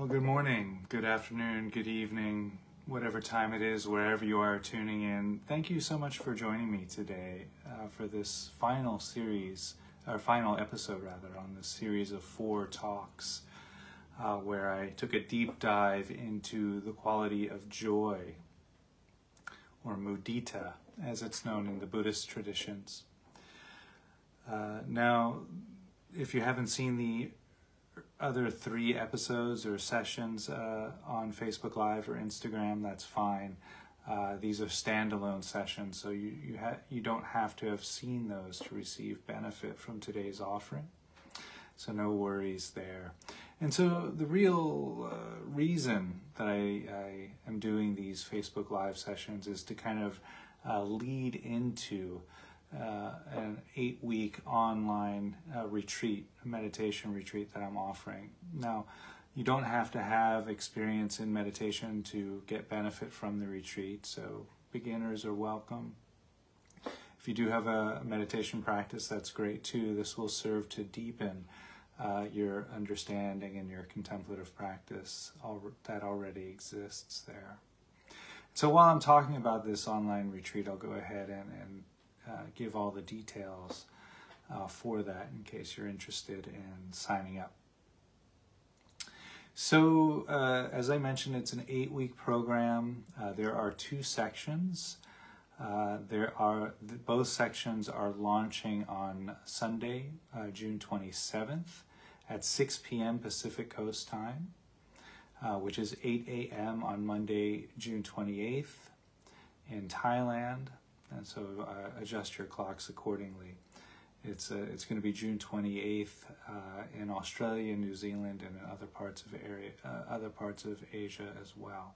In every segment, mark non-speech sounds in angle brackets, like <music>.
Well, good morning, good afternoon, good evening, whatever time it is, wherever you are tuning in. Thank you so much for joining me today uh, for this final series, or final episode rather, on this series of four talks uh, where I took a deep dive into the quality of joy, or mudita, as it's known in the Buddhist traditions. Uh, now, if you haven't seen the other three episodes or sessions uh, on Facebook Live or Instagram, that's fine. Uh, these are standalone sessions, so you you, ha- you don't have to have seen those to receive benefit from today's offering. So no worries there. And so the real uh, reason that I, I am doing these Facebook Live sessions is to kind of uh, lead into uh, an eight week online uh, retreat, meditation retreat that I'm offering. Now, you don't have to have experience in meditation to get benefit from the retreat, so beginners are welcome. If you do have a meditation practice, that's great too. This will serve to deepen uh, your understanding and your contemplative practice that already exists there. So while I'm talking about this online retreat, I'll go ahead and, and uh, give all the details uh, for that in case you're interested in signing up. So, uh, as I mentioned, it's an eight week program. Uh, there are two sections. Uh, there are both sections are launching on Sunday, uh, June 27th at 6 p.m. Pacific Coast time, which is 8 a.m. on Monday, June 28th in Thailand and so uh, adjust your clocks accordingly. It's uh, it's going to be June 28th uh, in Australia, New Zealand, and in other parts of area, uh, other parts of Asia as well.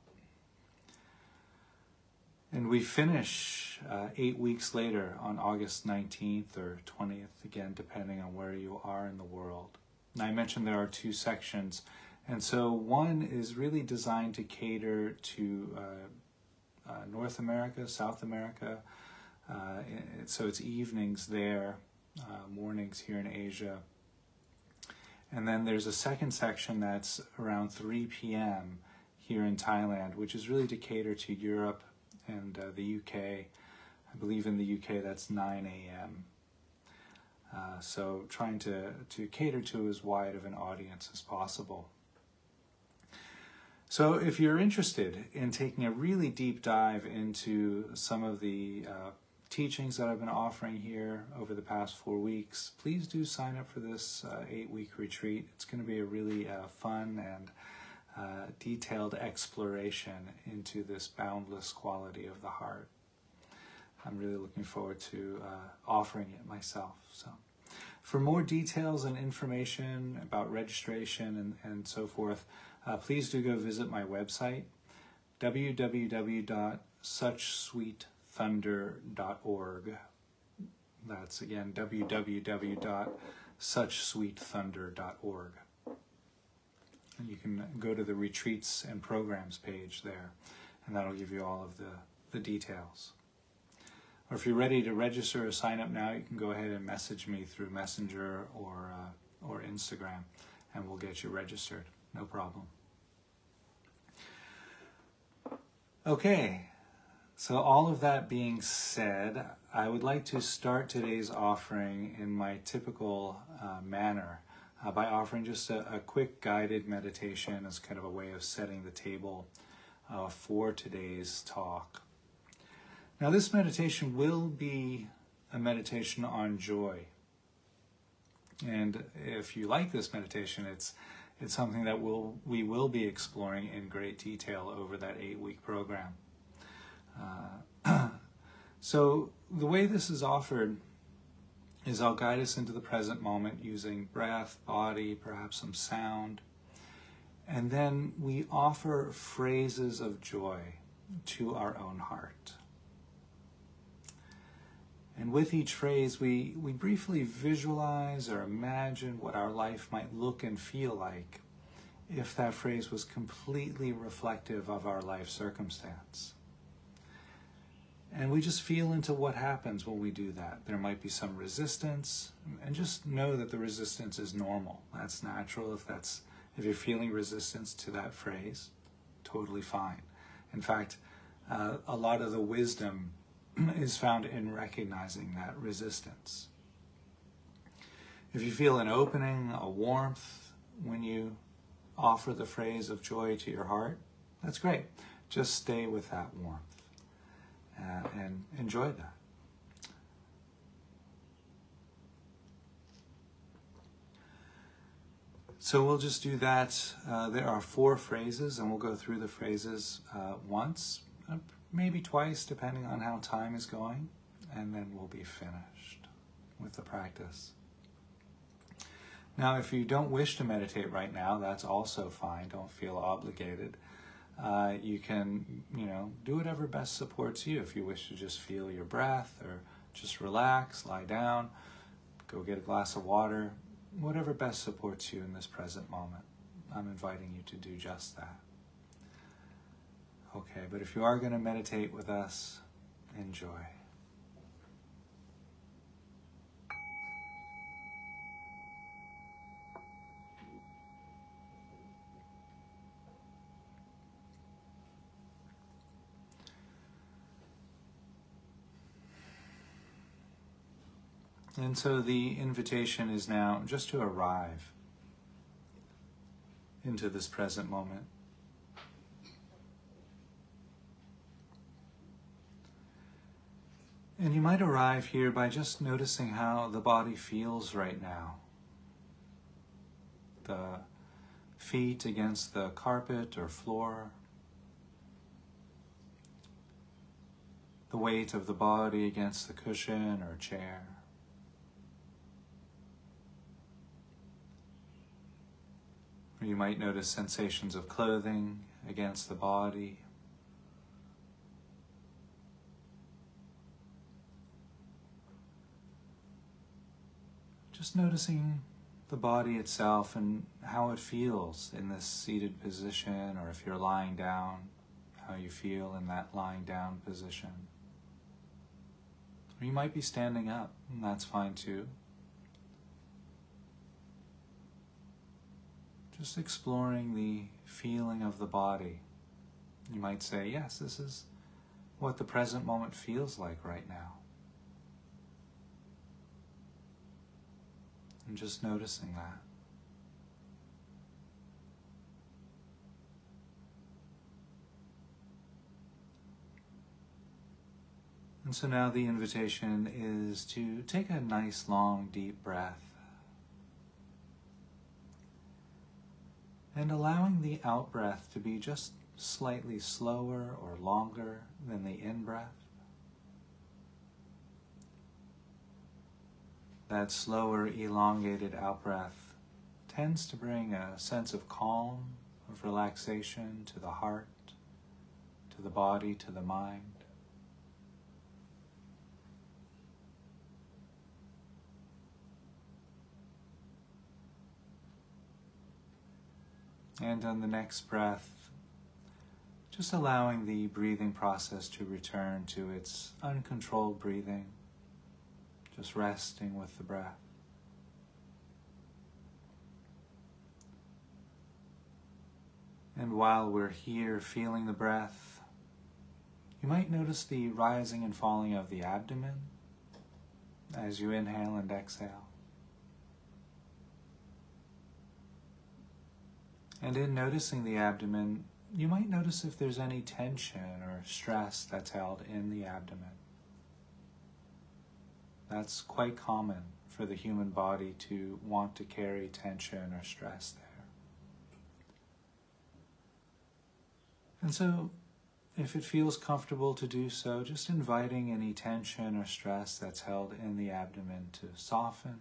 And we finish uh, eight weeks later on August 19th or 20th, again, depending on where you are in the world. And I mentioned there are two sections. And so one is really designed to cater to uh, uh, North America, South America, uh, so it's evenings there, uh, mornings here in Asia. And then there's a second section that's around 3 p.m. here in Thailand, which is really to cater to Europe and uh, the UK. I believe in the UK that's 9 a.m. Uh, so trying to, to cater to as wide of an audience as possible. So if you're interested in taking a really deep dive into some of the uh, teachings that I've been offering here over the past four weeks, please do sign up for this uh, eight week retreat. It's going to be a really uh, fun and uh, detailed exploration into this boundless quality of the heart. I'm really looking forward to uh, offering it myself. So, for more details and information about registration and, and so forth, uh, please do go visit my website www.suchsweet.com thunder.org. That's again www.suchsweetthunder.org. And you can go to the retreats and programs page there, and that'll give you all of the, the details. Or if you're ready to register or sign up now, you can go ahead and message me through Messenger or, uh, or Instagram, and we'll get you registered. No problem. Okay, so, all of that being said, I would like to start today's offering in my typical uh, manner uh, by offering just a, a, quick guided meditation as kind of a way of setting the table uh, for today's talk. Now, this meditation will be a meditation on joy. And if you like this meditation, it's it's something that we'll, we will be exploring in great detail over that eight week program. Uh, <clears throat> so the way this is offered is I'll guide us into the present moment using breath, body, perhaps some sound. And then we offer phrases of joy to our own heart. And with each phrase, we, we briefly visualize or imagine what our life might look and feel like if that phrase was completely reflective of our life circumstance. And we just feel into what happens when we do that. There might be some resistance, and just know that the resistance is normal. That's natural if that's If you're feeling resistance to that phrase, totally fine. In fact, uh, a lot of the wisdom <clears throat> is found in recognizing that resistance. If you feel an opening, a warmth when you offer the phrase of joy to your heart, that's great. Just stay with that warmth uh, and enjoy that. So we'll just do that. Uh, there are four phrases, and we'll go through the phrases uh, once, uh, maybe twice, depending on how time is going, and then we'll be finished with the practice. Now, if you don't wish to meditate right now, that's also fine. Don't feel obligated. Uh, you can, you know, do whatever best supports you. If you wish to just feel your breath or just relax, lie down, go get a glass of water, whatever best supports you in this present moment. I'm inviting you to do just that. Okay, but if you are going to meditate with us, enjoy. And so the invitation is now just to arrive into this present moment. And you might arrive here by just noticing how the body feels right now. The feet against the carpet or floor. The weight of the body against the cushion or chair. You might notice sensations of clothing against the body. Just noticing the body itself and how it feels in this seated position, or if you're lying down, how you feel in that lying down position. Or you might be standing up, and that's fine too. Just exploring the feeling of the body. You might say, yes, this is what the present moment feels like right now. And just noticing that. And so now the invitation is to take a nice, long, deep breath. And allowing the out breath to be just slightly slower or longer than the in breath. That slower, elongated out breath tends to bring a sense of calm, of relaxation to the heart, to the body, to the mind. And on the next breath, just allowing the breathing process to return to its uncontrolled breathing, just resting with the breath. And while we're here feeling the breath, you might notice the rising and falling of the abdomen as you inhale and exhale. And in noticing the abdomen, you might notice if there's any tension or stress that's held in the abdomen. That's quite common for the human body to want to carry tension or stress there. And so, if it feels comfortable to do so, just inviting any tension or stress that's held in the abdomen to soften,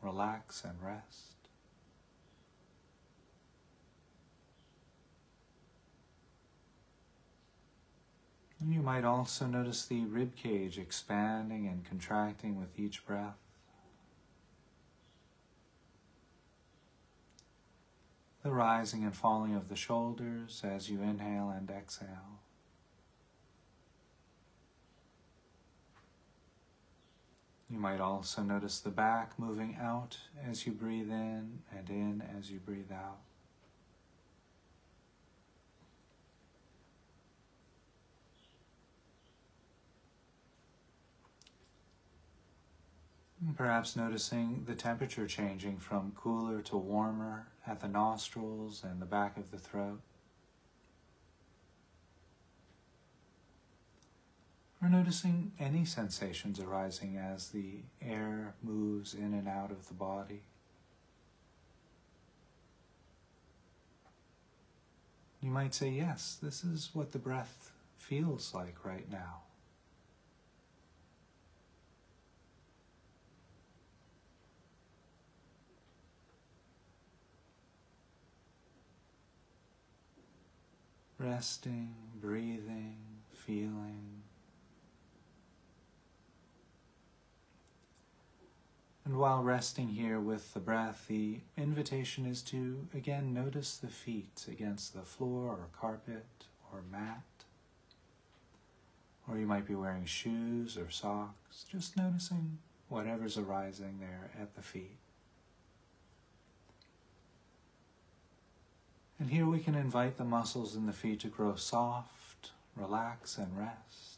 relax, and rest. And you might also notice the rib cage expanding and contracting with each breath. The rising and falling of the shoulders as you inhale and exhale. You might also notice the back moving out as you breathe in and in as you breathe out. Perhaps noticing the temperature changing from cooler to warmer at the nostrils and the back of the throat. Or noticing any sensations arising as the air moves in and out of the body. You might say, Yes, this is what the breath feels like right now. Resting, breathing, feeling. And while resting here with the breath, the invitation is to again notice the feet against the floor or carpet or mat. Or you might be wearing shoes or socks, just noticing whatever's arising there at the feet. And here we can invite the muscles in the feet to grow soft, relax, and rest.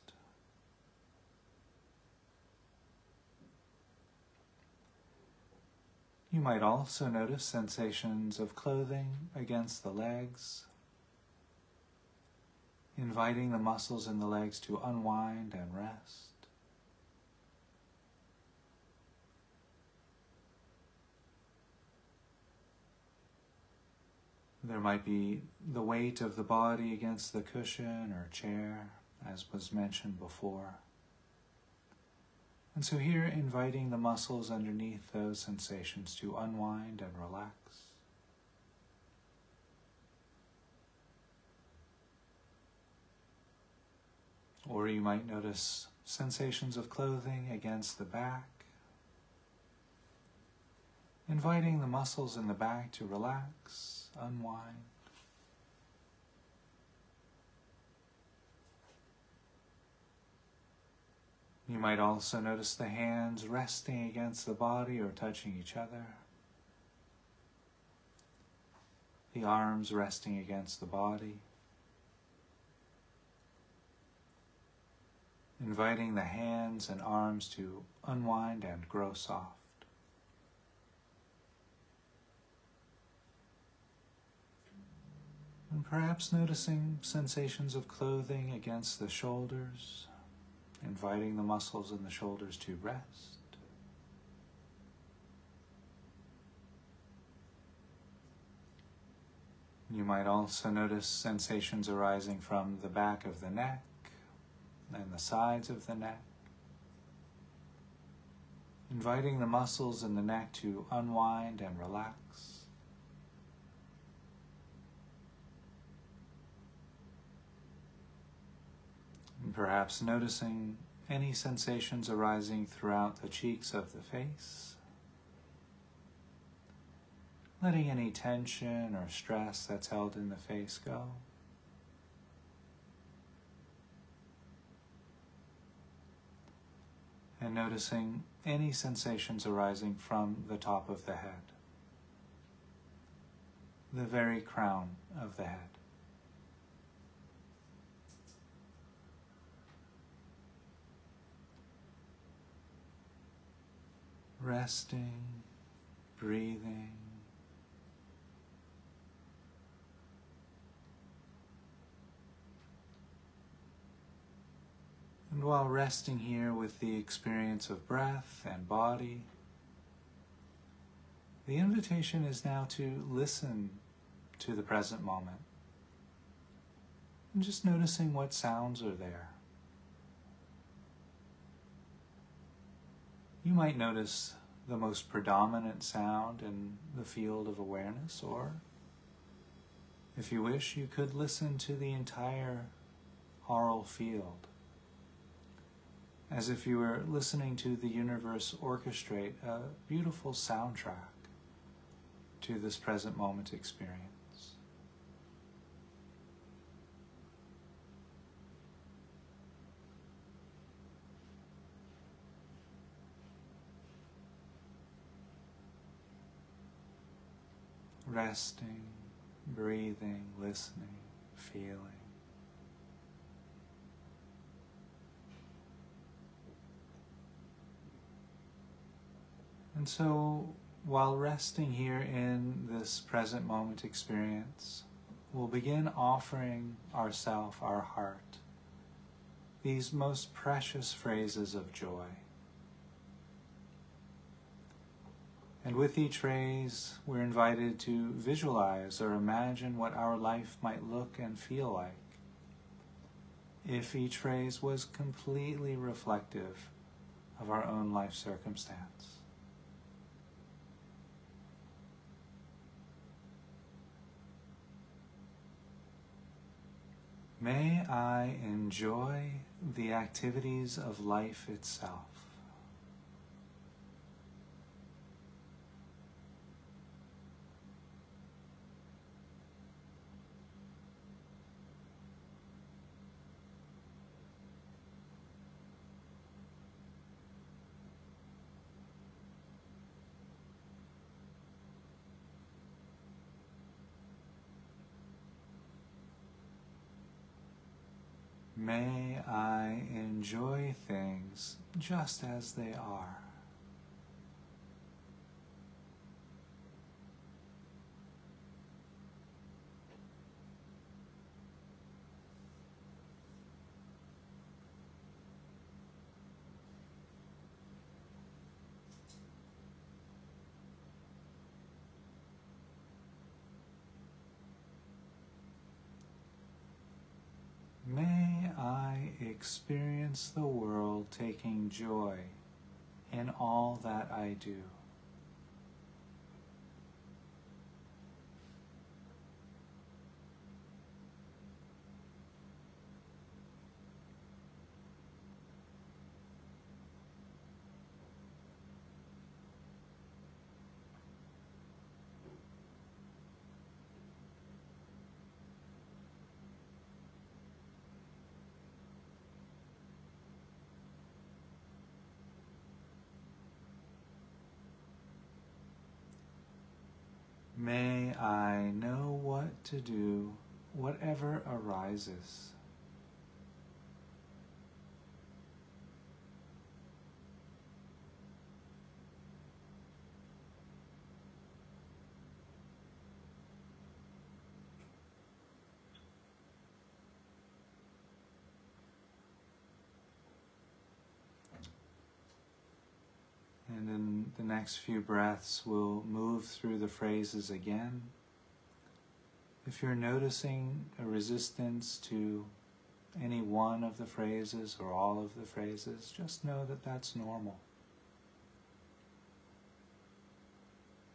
You might also notice sensations of clothing against the legs, inviting the muscles in the legs to unwind and rest. There might be the weight of the body against the cushion or chair, as was mentioned before. And so, here, inviting the muscles underneath those sensations to unwind and relax. Or you might notice sensations of clothing against the back, inviting the muscles in the back to relax unwind. You might also notice the hands resting against the body or touching each other. The arms resting against the body. Inviting the hands and arms to unwind and grow soft. And perhaps noticing sensations of clothing against the shoulders, inviting the muscles in the shoulders to rest. You might also notice sensations arising from the back of the neck and the sides of the neck, inviting the muscles in the neck to unwind and relax. And perhaps noticing any sensations arising throughout the cheeks of the face. Letting any tension or stress that's held in the face go. And noticing any sensations arising from the top of the head, the very crown of the head. Resting, breathing. And while resting here with the experience of breath and body, the invitation is now to listen to the present moment and just noticing what sounds are there. You might notice the most predominant sound in the field of awareness, or if you wish, you could listen to the entire aural field as if you were listening to the universe orchestrate a beautiful soundtrack to this present moment experience. Resting, breathing, listening, feeling. And so, while resting here in this present moment experience, we'll begin offering ourself, our heart, these most precious phrases of joy. And with each phrase, we're invited to visualize or imagine what our life might look and feel like if each phrase was completely reflective of our own life circumstance. May I enjoy the activities of life itself. May I enjoy things just as they are. May I experience the world taking joy in all that I do. May I know what to do, whatever arises. And in the next few breaths, we'll move through the phrases again. If you're noticing a resistance to any one of the phrases or all of the phrases, just know that that's normal.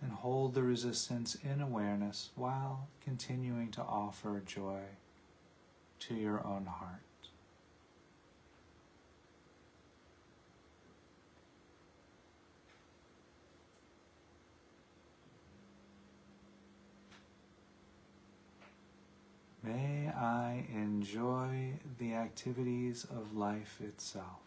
And hold the resistance in awareness while continuing to offer joy to your own heart. May I enjoy the activities of life itself.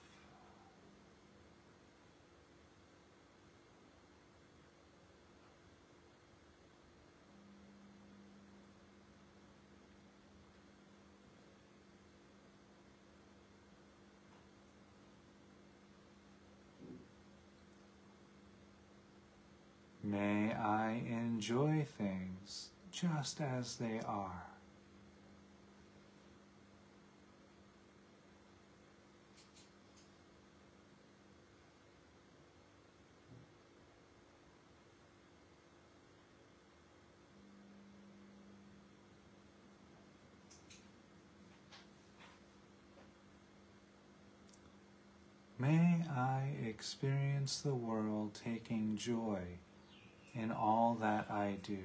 May I enjoy things just as they are. May I experience the world taking joy in all that I do.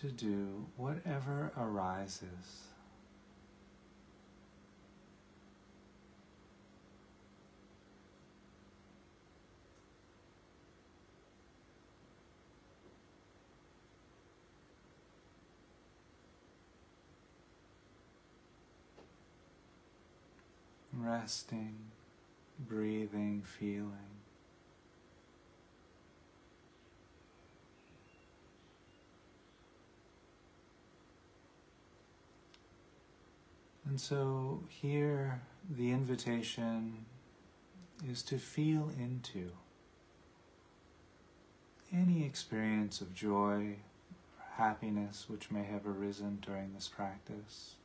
to do whatever arises. Resting, breathing, feeling. And so here the invitation is to feel into any experience of joy, or happiness which may have arisen during this practice.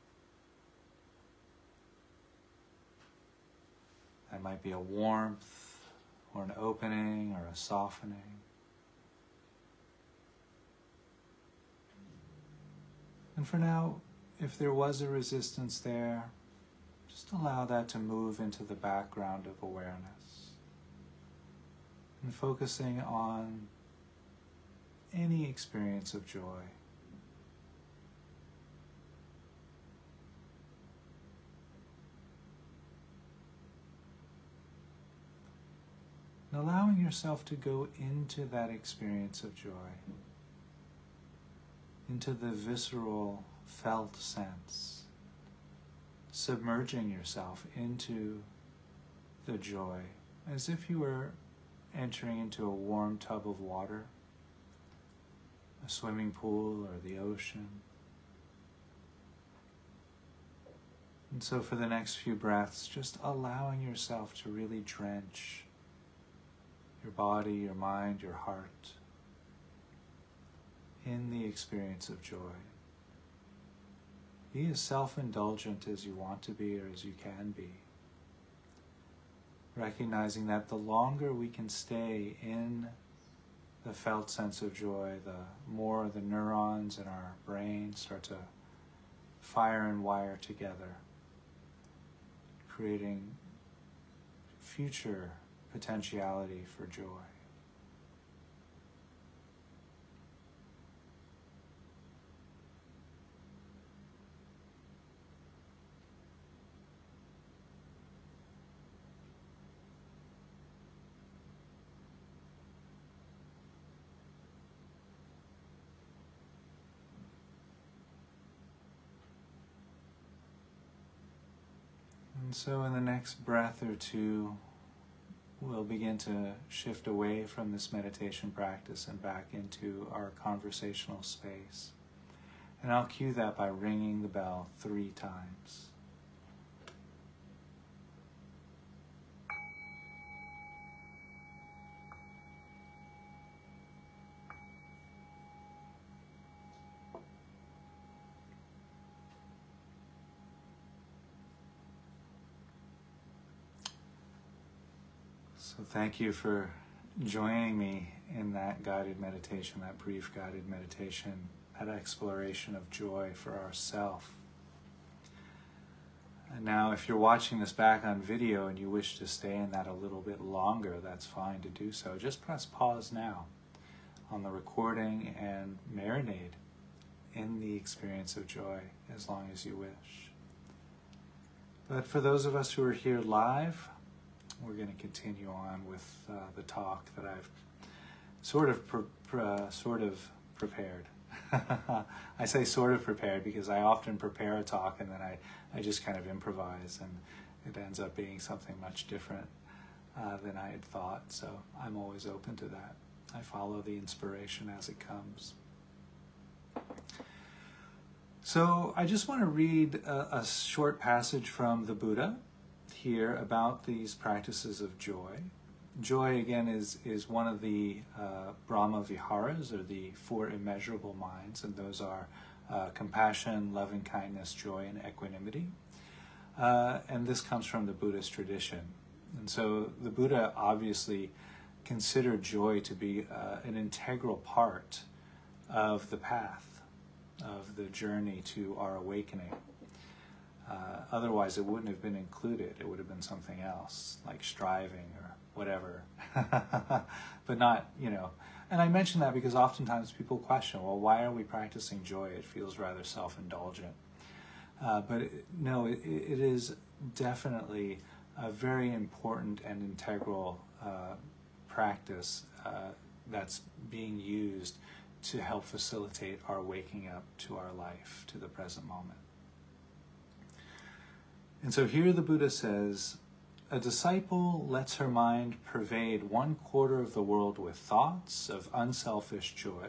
That might be a warmth or an opening or a softening. And for now, if there was a resistance there, just allow that to move into the background of awareness. And focusing on any experience of joy. And allowing yourself to go into that experience of joy, into the visceral, felt sense, submerging yourself into the joy as if you were entering into a warm tub of water a swimming pool or the ocean. And so, for the next few breaths, just allowing yourself to really drench your body, your mind, your heart in the experience of joy. Be as self indulgent as you want to be or as you can be. Recognizing that the longer we can stay in the felt sense of joy, the more the neurons in our brain start to fire and wire together, creating future potentiality for joy. And so, in the next breath or two, we'll begin to shift away from this meditation practice and back into our conversational space. And I'll cue that by ringing the bell three times. So, thank you for joining me in that guided meditation, that brief guided meditation, that exploration of joy for ourself. And now, if you're watching this back on video and you wish to stay in that a little bit longer, that's fine to do so. Just press pause now on the recording and marinate in the experience of joy as long as you wish. But for those of us who are here live, we're going to continue on with uh, the talk that I've sort of pre- pre- uh, sort of prepared. <laughs> I say sort of prepared because I often prepare a talk and then I, I just kind of improvise and it ends up being something much different uh, than I had thought. So I'm always open to that. I follow the inspiration as it comes. So I just want to read a, a short passage from the Buddha here about these practices of joy. Joy, again, is, is one of the uh, Brahma Viharas, or the four immeasurable minds, and those are uh, compassion, loving kindness, joy, and equanimity. Uh, and this comes from the Buddhist tradition. And so the Buddha obviously considered joy to be uh, an integral part of the path, of the journey to our awakening. Uh, otherwise, it wouldn't have been included. It would have been something else, like striving or whatever. <laughs> but not, you know. And I mention that because oftentimes people question, well, why are we practicing joy? It feels rather self indulgent. Uh, but it, no, it, it is definitely a very important and integral uh, practice uh, that's being used to help facilitate our waking up to our life, to the present moment. And so here the Buddha says, a disciple lets her mind pervade one quarter of the world with thoughts of unselfish joy.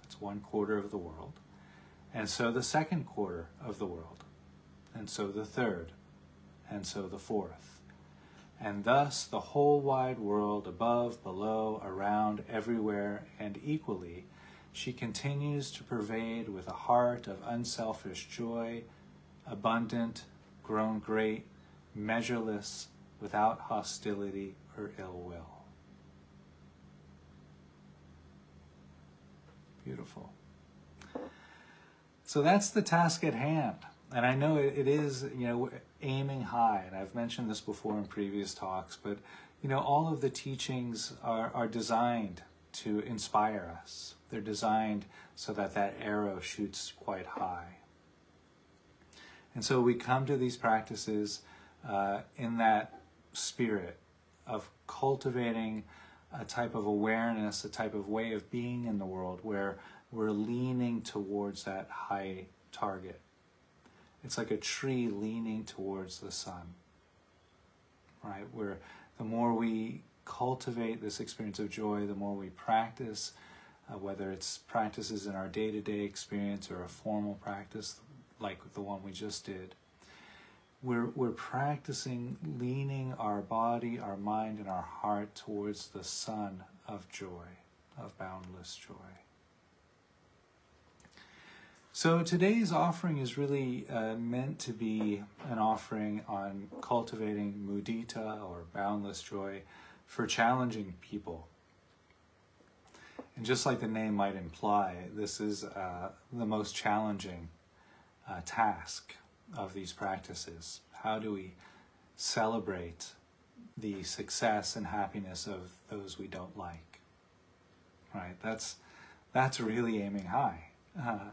That's one quarter of the world. And so the second quarter of the world. And so the third. And so the fourth. And thus the whole wide world, above, below, around, everywhere, and equally, she continues to pervade with a heart of unselfish joy, abundant, grown great, measureless, without hostility or ill will. Beautiful. So that's the task at hand. And I know it is, you know, aiming high. And I've mentioned this before in previous talks, but, you know, all of the teachings are, are designed to inspire us. They're designed so that that arrow shoots quite high. And so we come to these practices uh, in that spirit of cultivating a type of awareness, a type of way of being in the world where we're leaning towards that high target. It's like a tree leaning towards the sun, right? Where the more we cultivate this experience of joy, the more we practice, uh, whether it's practices in our day to day experience or a formal practice like the one we just did, we're, we're practicing leaning our body, our mind, and our heart towards the sun of joy, of boundless joy. So today's offering is really uh, meant to be an offering on cultivating mudita or boundless joy for challenging people. And just like the name might imply, this is uh, the most challenging uh, task of these practices? How do we celebrate the success and happiness of those we don't like? Right? That's that's really aiming high. Uh,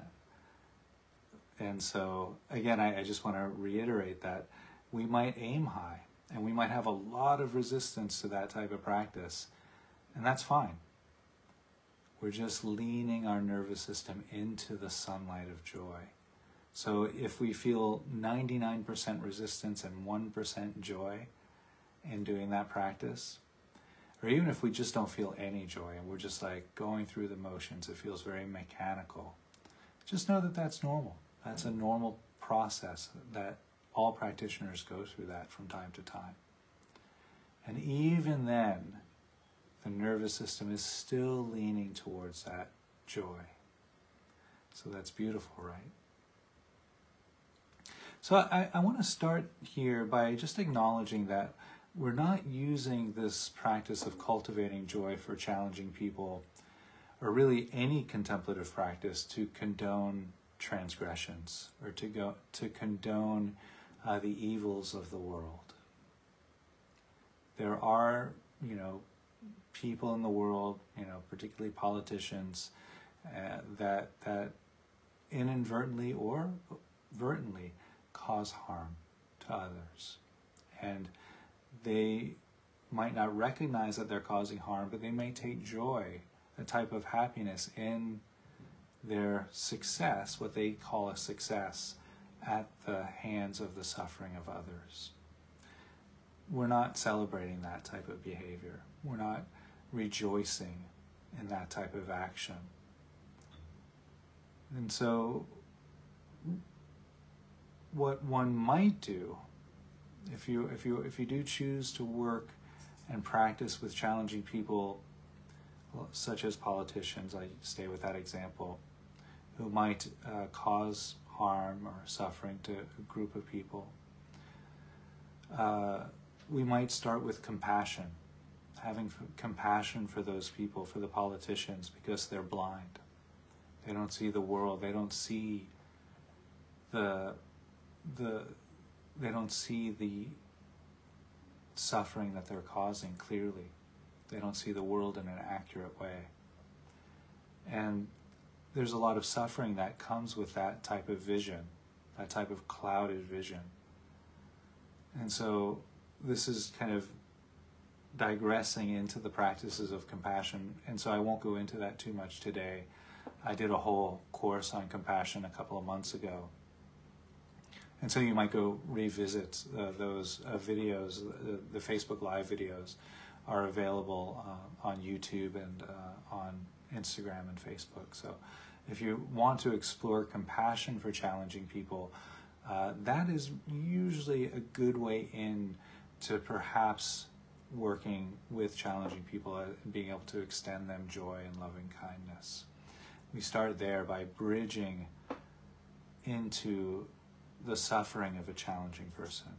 and so again, I, I just want to reiterate that we might aim high and we might have a lot of resistance to that type of practice, and that's fine. We're just leaning our nervous system into the sunlight of joy. So if we feel 99% resistance and 1% joy in doing that practice, or even if we just don't feel any joy and we're just like going through the motions, it feels very mechanical, just know that that's normal. That's a normal process that all practitioners go through that from time to time. And even then, the nervous system is still leaning towards that joy. So that's beautiful, right? So I, I want to start here by just acknowledging that we're not using this practice of cultivating joy for challenging people or really any contemplative practice to condone transgressions or to go to condone uh, the evils of the world. There are, you know, people in the world, you know, particularly politicians, uh, that that inadvertently or vertently cause harm to others. And they might not recognize that they're causing harm, but they may take joy, a type of happiness in their success, what they call a success, at the hands of the suffering of others. We're not celebrating that type of behavior. We're not rejoicing in that type of action. And so what one might do if you if you if you do choose to work and practice with challenging people such as politicians i stay with that example who might uh, cause harm or suffering to a group of people uh, we might start with compassion having compassion for those people for the politicians because they're blind. They don't see the world. They don't see the the they don't see the suffering that they're causing clearly. They don't see the world in an accurate way. And there's a lot of suffering that comes with that type of vision, that type of clouded vision. And so this is kind of digressing into the practices of compassion. And so I won't go into that too much today. I did a whole course on compassion a couple of months ago And so you might go revisit uh, those uh, videos. The, the, Facebook Live videos are available uh, on YouTube and uh, on Instagram and Facebook. So if you want to explore compassion for challenging people, uh, that is usually a good way in to perhaps working with challenging people and being able to extend them joy and loving kindness. We start there by bridging into the suffering of a challenging person.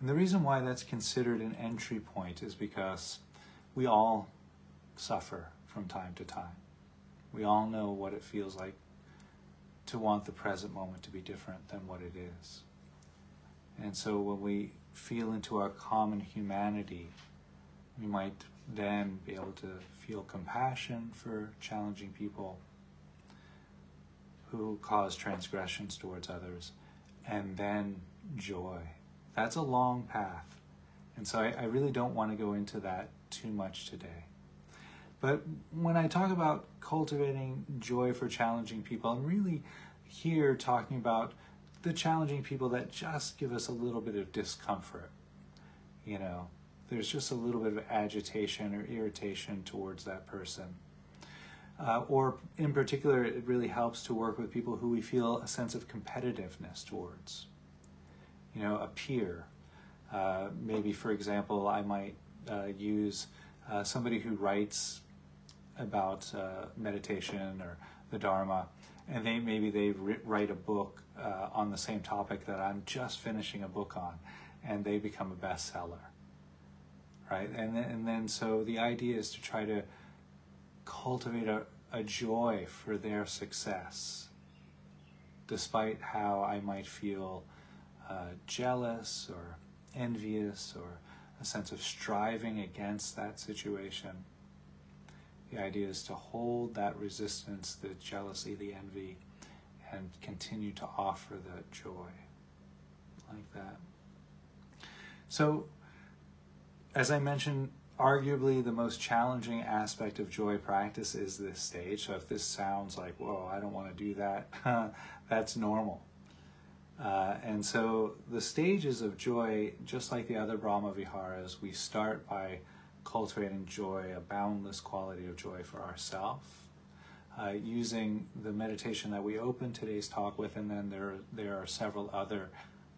And the reason why that's considered an entry point is because we all suffer from time to time. We all know what it feels like to want the present moment to be different than what it is. And so when we feel into our common humanity, we might then be able to feel compassion for challenging people who cause transgressions towards others, and then joy. That's a long path. And so I, I really don't want to go into that too much today. But when I talk about cultivating joy for challenging people, I'm really here talking about the challenging people that just give us a little bit of discomfort. You know, there's just a little bit of agitation or irritation towards that person. Uh, or in particular, it really helps to work with people who we feel a sense of competitiveness towards. You know, a peer. Uh, maybe, for example, I might uh, use uh, somebody who writes about uh, meditation or the Dharma, and they maybe they write a book uh, on the same topic that I'm just finishing a book on, and they become a bestseller. Right, and then, and then so the idea is to try to cultivate a, a joy for their success, despite how I might feel uh, jealous or envious or a sense of striving against that situation. The idea is to hold that resistance, the jealousy, the envy, and continue to offer that joy like that. So, as I mentioned, arguably the most challenging aspect of joy practice is this stage. So, if this sounds like, whoa, I don't want to do that, <laughs> that's normal. Uh, and so, the stages of joy, just like the other Brahma Viharas, we start by cultivating joy, a boundless quality of joy for ourselves uh, using the meditation that we opened today's talk with, and then there there are several other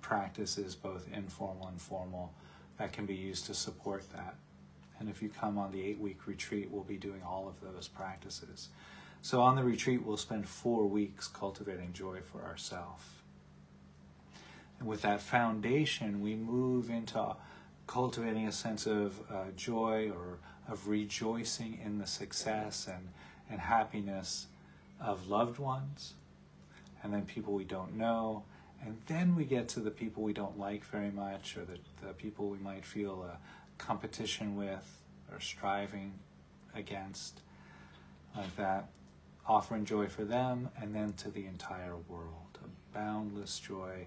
practices, both informal and formal, that can be used to support that. And if you come on the eight-week retreat, we'll be doing all of those practices. So on the retreat, we'll spend four weeks cultivating joy for ourselves. And with that foundation, we move into cultivating a sense of uh, joy or of rejoicing in the success and and happiness of loved ones, and then people we don't know, and then we get to the people we don't like very much, or the, the people we might feel competition with or striving against, like that. Offering joy for them, and then to the entire world. A boundless joy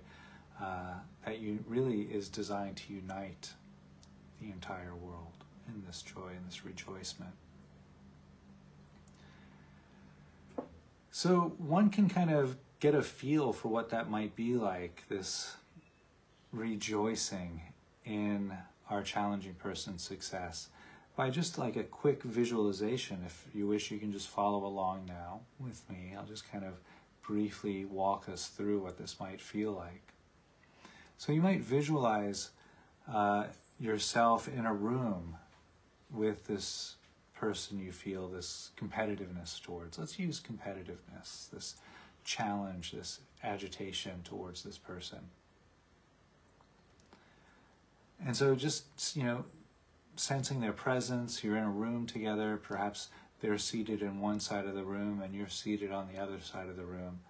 uh, that you really is designed to unite the entire world in this joy and this rejoicement. So one can kind of get a feel for what that might be like, this rejoicing in our challenging person's success by just like a quick visualization. If you wish, you can just follow along now with me. I'll just kind of briefly walk us through what this might feel like. So you might visualize uh, yourself in a room with this person you feel this competitiveness towards. Let's use competitiveness, this challenge, this agitation towards this person. And so just, you know, sensing their presence, you're in a room together, perhaps they're seated in one side of the room and you're seated on the other side of the room.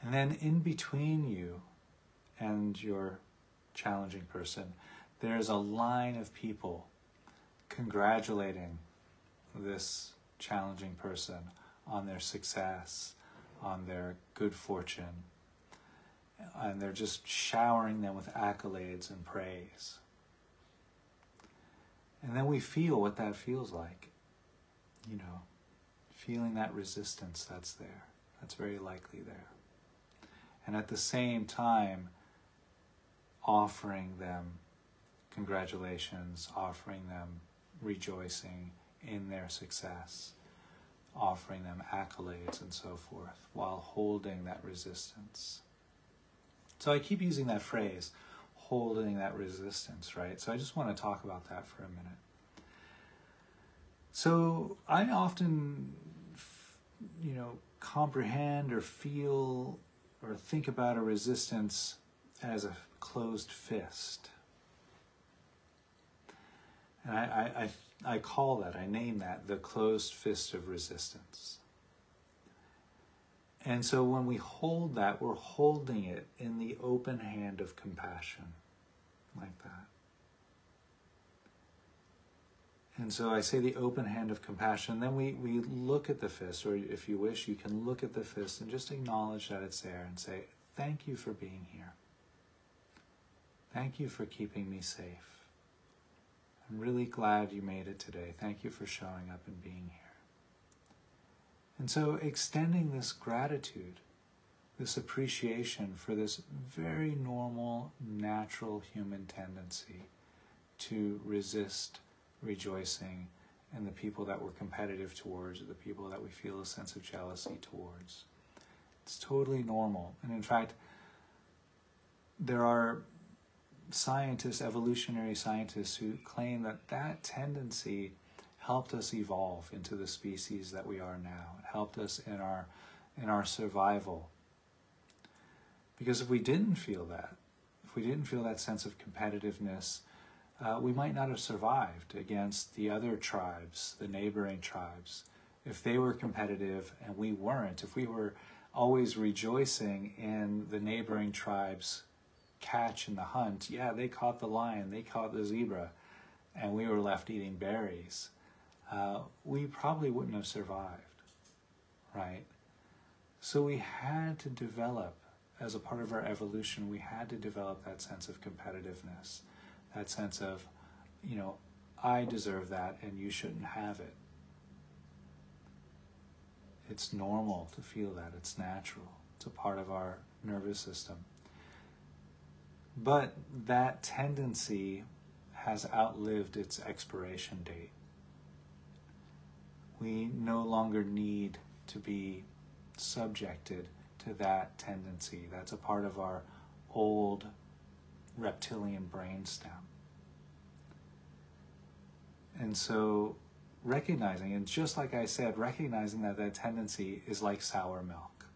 And then in between you and your challenging person, there's a line of people congratulating this challenging person on their success, on their good fortune, and they're just showering them with accolades and praise. And then we feel what that feels like. You know, feeling that resistance that's there. That's very likely there. and at the same time offering them congratulations, offering them rejoicing in their success, offering them accolades and so forth, while holding that resistance. So I keep using that phrase, holding that resistance, right? So I just want to talk about that for a minute. So I often, you know, comprehend or feel or think about a resistance as a closed fist. And I, I, I, I call that, I name that the closed fist of resistance. And so when we hold that, we're holding it in the open hand of compassion, like that. And so I say the open hand of compassion. Then we, we look at the fist, or if you wish, you can look at the fist and just acknowledge that it's there and say, Thank you for being here. Thank you for keeping me safe. I'm really glad you made it today. Thank you for showing up and being here. And so, extending this gratitude, this appreciation for this very normal, natural human tendency to resist rejoicing in the people that we're competitive towards, or the people that we feel a sense of jealousy towards. It's totally normal. And in fact, there are scientists, evolutionary scientists, who claim that that tendency helped us evolve into the species that we are now. It helped us in our in our survival. Because if we didn't feel that, if we didn't feel that sense of competitiveness, uh, we might not have survived against the other tribes, the neighboring tribes. If they were competitive and we weren't, if we were always rejoicing in the neighboring tribes' catch in the hunt, yeah, they caught the lion, they caught the zebra, and we were left eating berries, uh, we probably wouldn't have survived, right? So we had to develop, as a part of our evolution, we had to develop that sense of competitiveness that sense of, you know, I deserve that and you shouldn't have it. It's normal to feel that, it's natural, it's a part of our nervous system. But that tendency has outlived its expiration date. We no longer need to be subjected to that tendency. That's a part of our old reptilian brainstem. And so recognizing, and just like I said, recognizing that that tendency is like sour milk.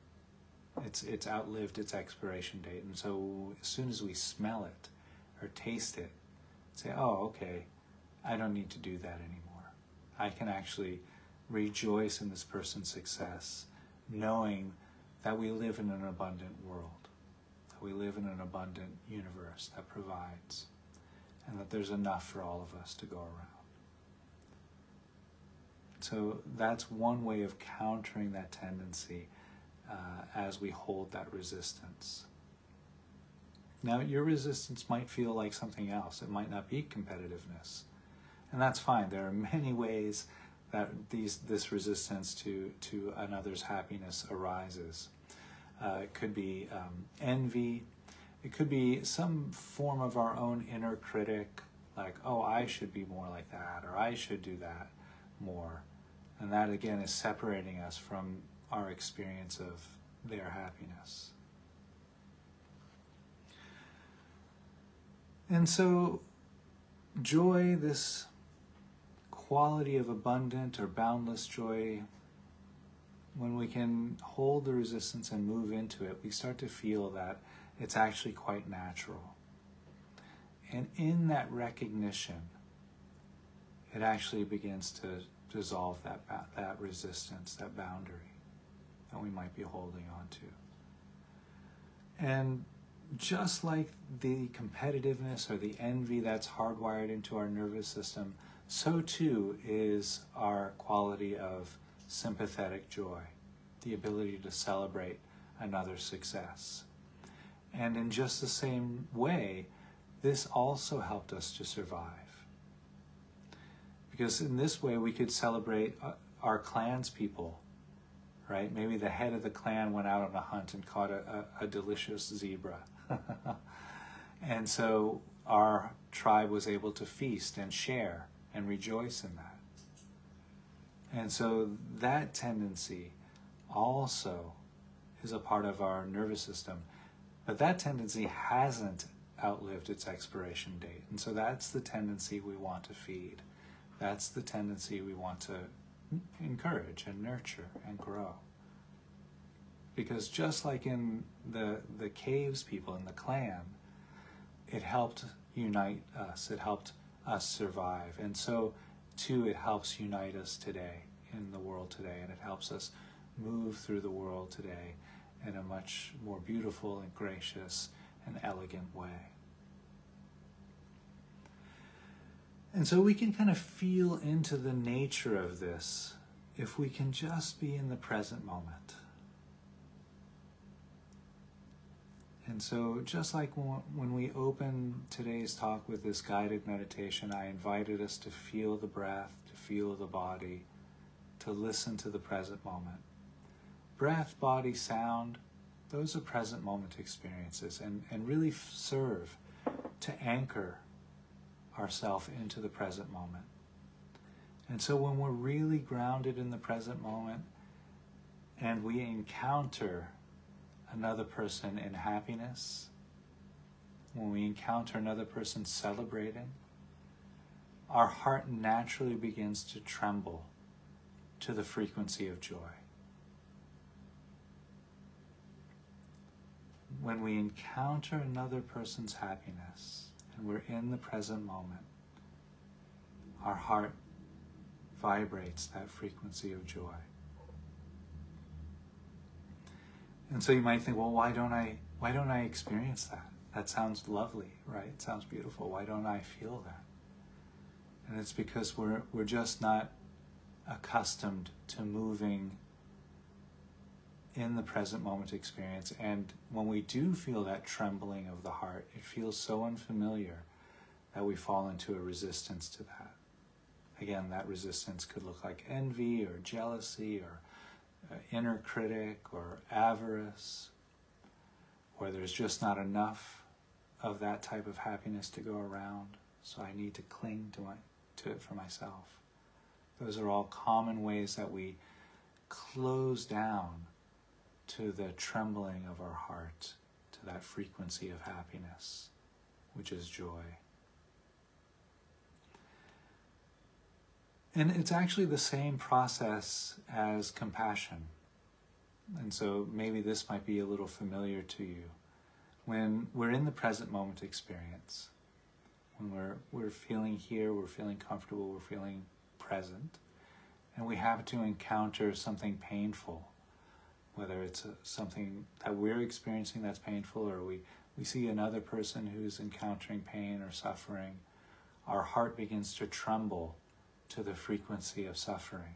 It's, it's outlived its expiration date. And so as soon as we smell it or taste it, say, oh, okay, I don't need to do that anymore. I can actually rejoice in this person's success, knowing that we live in an abundant world that we live in an abundant universe that provides, and that there's enough for all of us to go around. So that's one way of countering that tendency uh, as we hold that resistance. Now, your resistance might feel like something else. It might not be competitiveness. And that's fine. There are <laughs> many ways that these, this resistance to, to another's happiness arises. Uh, it could be um, envy. It could be some form of our own inner critic, like, oh, I should be more like that, or I should do that more. And that again is separating us from our experience of their happiness. And so, joy, this quality of abundant or boundless joy, when we can hold the resistance and move into it, we start to feel that it's actually quite natural. And in that recognition, it actually begins to dissolve that, that resistance, that boundary that we might be holding on to. And just like the competitiveness or the envy that's hardwired into our nervous system, so too is our quality of sympathetic joy, the ability to celebrate another's success. And in just the same way, this also helped us to survive. Because in this way, we could celebrate uh, our clan's people, right? Maybe the head of the clan went out on a hunt and caught a, a, a delicious zebra. <laughs> and so our tribe was able to feast and share and rejoice in that. And so that tendency also is a part of our nervous system. But that tendency hasn't outlived its expiration date. And so that's the tendency we want to feed. That's the tendency we want to encourage and nurture and grow. Because just like in the, the caves people, in the clan, it helped unite us, it helped us survive. And so, too, it helps unite us today in the world today, and it helps us move through the world today in a much more beautiful and gracious and elegant way. And so we can kind of feel into the nature of this if we can just be in the present moment. And so, just like when we open today's talk with this guided meditation, I invited us to feel the breath, to feel the body, to listen to the present moment. Breath, body, sound, those are present moment experiences and, and really serve to anchor ourselves into the present moment. And so when we're really grounded in the present moment and we encounter another person in happiness, when we encounter another person celebrating, our heart naturally begins to tremble to the frequency of joy. When we encounter another person's happiness and we're in the present moment, our heart vibrates that frequency of joy. And so you might think, well, why don't I why don't I experience that? That sounds lovely, right? It sounds beautiful. Why don't I feel that? And it's because we're we're just not accustomed to moving in the present moment experience. And when we do feel that trembling of the heart, it feels so unfamiliar that we fall into a resistance to that. Again, that resistance could look like envy or jealousy or Uh, inner critic or avarice, or there's just not enough of that type of happiness to go around, so I need to cling to, my, to it for myself. Those are all common ways that we close down to the trembling of our heart, to that frequency of happiness, which is joy. And it's actually the same process as compassion. And so maybe this might be a little familiar to you. When we're in the present moment experience, when we're, we're feeling here, we're feeling comfortable, we're feeling present, and we have to encounter something painful, whether it's a, something that we're experiencing that's painful or we, we see another person who's encountering pain or suffering, our heart begins to tremble to the frequency of suffering,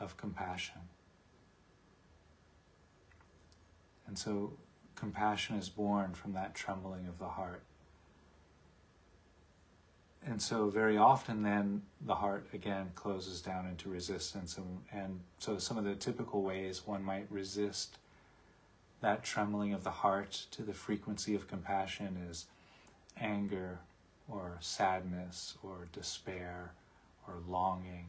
of compassion. And so compassion is born from that trembling of the heart. And so, very often, then the heart again closes down into resistance. And, and so, some of the typical ways one might resist that trembling of the heart to the frequency of compassion is anger, or sadness or despair or longing.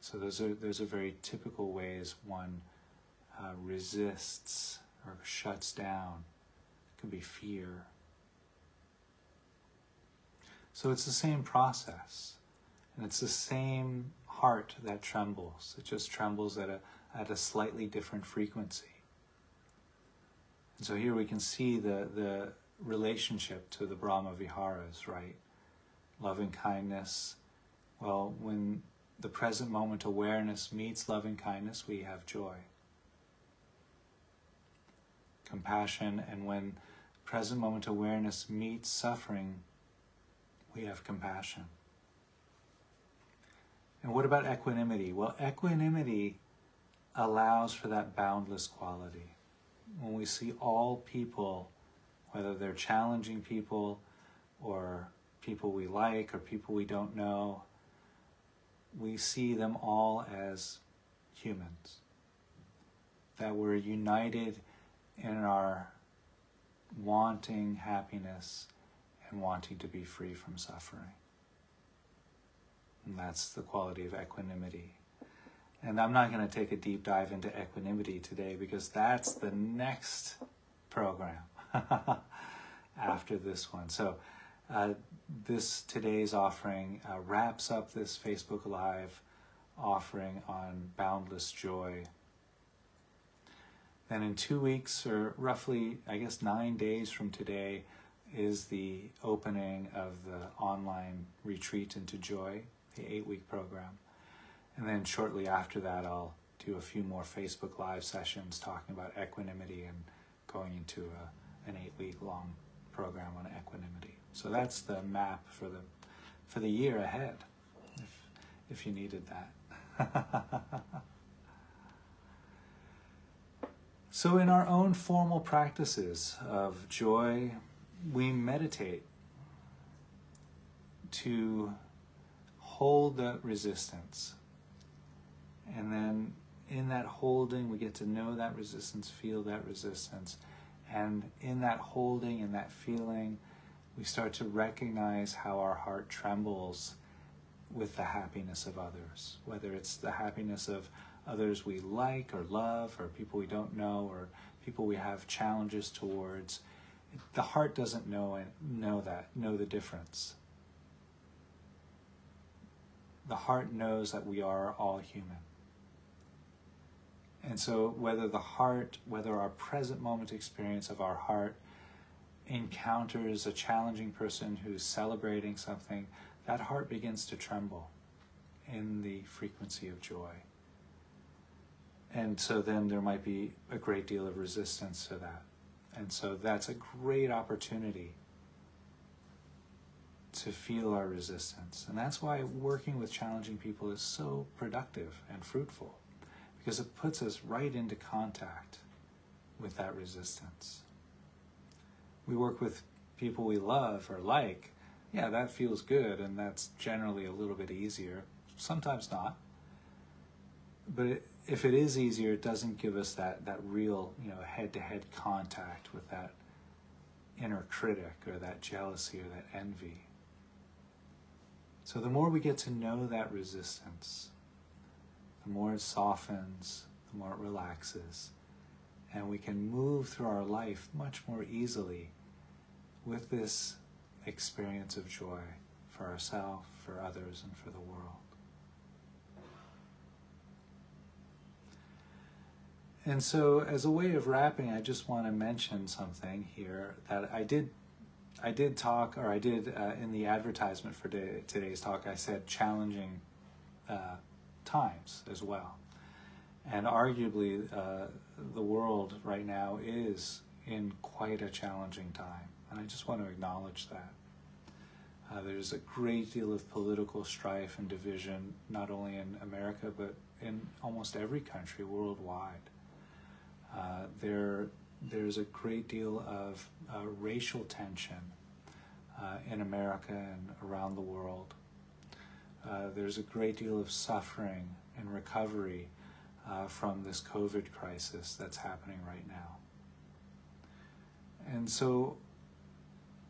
So those are those are very typical ways one uh, resists or shuts down. It can be fear. So it's the same process, and it's the same heart that trembles. It just trembles at a at a slightly different frequency. And so here we can see the the relationship to the Brahma Viharas, right? Loving kindness. Well, when the present moment awareness meets loving kindness, we have joy. Compassion, and when present moment awareness meets suffering, we have compassion. And what about equanimity? Well, equanimity allows for that boundless quality. When we see all people whether they're challenging people or people we like or people we don't know, we see them all as humans. That we're united in our wanting happiness and wanting to be free from suffering. And that's the quality of equanimity. And I'm not going to take a deep dive into equanimity today because that's the next program <laughs> after this one. So, uh, this today's offering uh, wraps up this Facebook Live offering on boundless joy. Then, in two weeks, or roughly, I guess, nine days from today, is the opening of the online retreat into joy, the eight week program. And then shortly after that, I'll do a few more Facebook Live sessions talking about equanimity and going into a, an eight week long program on equanimity. So that's the map for the for the year ahead, if if you needed that. <laughs> so in our own formal practices of joy, we meditate to hold that resistance. And then in that holding, we get to know that resistance, feel that resistance. And in that holding and that feeling, we start to recognize how our heart trembles with the happiness of others, whether it's the happiness of others we like or love, or people we don't know, or people we have challenges towards. The heart doesn't know and know that know the difference. The heart knows that we are all human. And so, whether the heart, whether our present moment experience of our heart encounters a challenging person who's celebrating something, that heart begins to tremble in the frequency of joy. And so then there might be a great deal of resistance to that. And so that's a great opportunity to feel our resistance. And that's why working with challenging people is so productive and fruitful, because it puts us right into contact with that resistance we work with people we love or like, yeah, that feels good and that's generally a little bit easier. Sometimes not. But if it is easier, it doesn't give us that, that real, you know, head-to-head contact with that inner critic or that jealousy or that envy. So the more we get to know that resistance, the more it softens, the more it relaxes, and we can move through our life much more easily with this experience of joy for ourselves, for others, and for the world. And so, as a way of wrapping, I just want to mention something here that I did. I did talk, or I did uh, in the advertisement for day, today's talk. I said challenging uh, times as well, and arguably, uh, the world right now is in quite a challenging time. And I just want to acknowledge that. Uh, there's a great deal of political strife and division, not only in America, but in almost every country worldwide. Uh, there, there's a great deal of uh, racial tension uh, in America and around the world. Uh, there's a great deal of suffering and recovery uh, from this COVID crisis that's happening right now. And so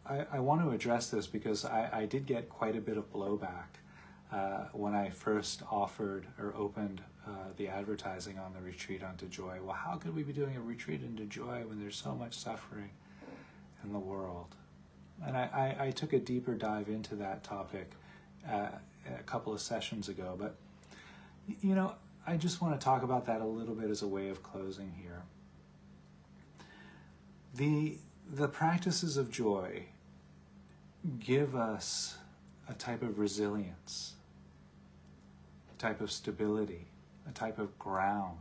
I, I want to address this because I, I did get quite a bit of blowback uh, when I first offered or opened uh, the advertising on the retreat onto joy. Well, how could we be doing a retreat into joy when there's so much suffering in the world? And I, I, I took a deeper dive into that topic uh, a couple of sessions ago, but you know, I just want to talk about that a little bit as a way of closing here. The the practices of joy give us a type of resilience, a type of stability, a type of ground,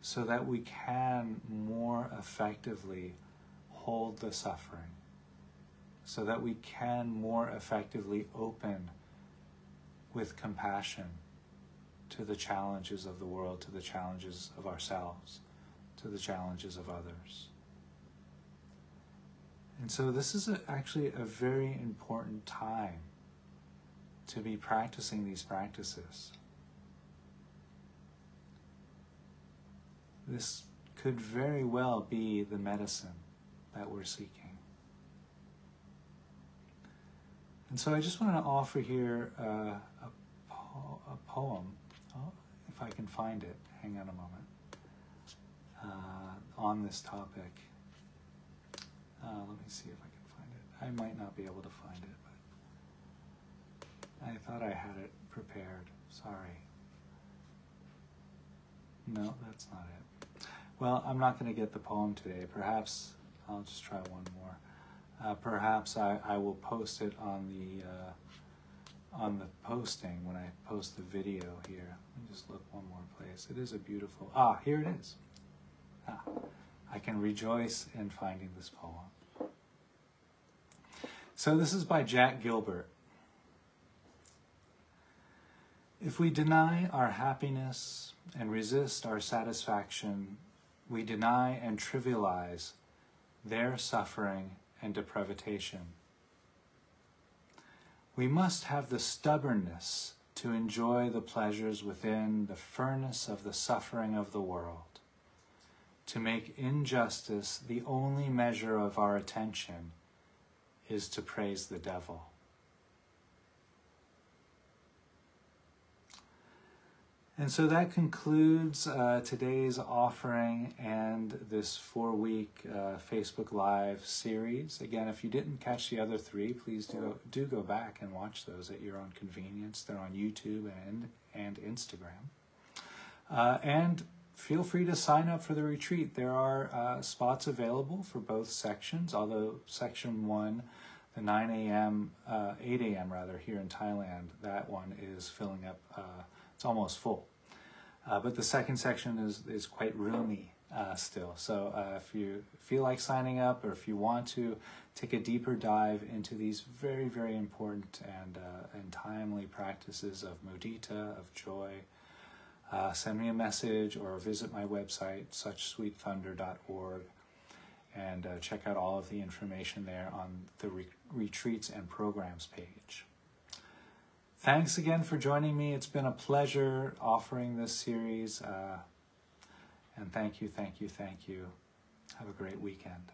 so that we can more effectively hold the suffering, so that we can more effectively open with compassion to the challenges of the world, to the challenges of ourselves, to the challenges of others. And so, this is a, actually a very important time to be practicing these practices. this could very well be the medicine that we're seeking. And so I just want to offer here uh, a, po- a, poem, oh, if I can find it. Hang on a moment. Uh, on this topic. Uh, let me see if I can find it. I might not be able to find it, but I thought I had it prepared. Sorry. No, that's not it. Well, I'm not going to get the poem today. Perhaps I'll just try one more. Uh, perhaps I, I will post it on the uh, on the posting when I post the video here. Let me just look one more place. It is a beautiful. Ah, here it is. Ah, I can rejoice in finding this poem. So this is by Jack Gilbert. If we deny our happiness and resist our satisfaction, we deny and trivialize their suffering and deprivation. We must have the stubbornness to enjoy the pleasures within the furnace of the suffering of the world, to make injustice the only measure of our attention is to praise the devil. And so that concludes uh, today's offering and this four week uh, Facebook Live series. Again, if you didn't catch the other three, please do, do go back and watch those at your own convenience. They're on YouTube and, and Instagram. Uh, and feel free to sign up for the retreat. There are uh, spots available for both sections, although section one, the 9 a.m., uh, 8 a.m. rather, here in Thailand, that one is filling up uh, it's almost full. Uh, but the second section is, is quite roomy uh, still. So uh, if you feel like signing up or if you want to take a deeper dive into these very, very important and, uh, and timely practices of mudita, of joy, uh, send me a message or visit my website, suchsweetthunder.org, and uh, check out all of the information there on the re- retreats and programs page. Thanks again for joining me. It's been a pleasure offering this series. Uh, and thank you, thank you, thank you. Have a great weekend.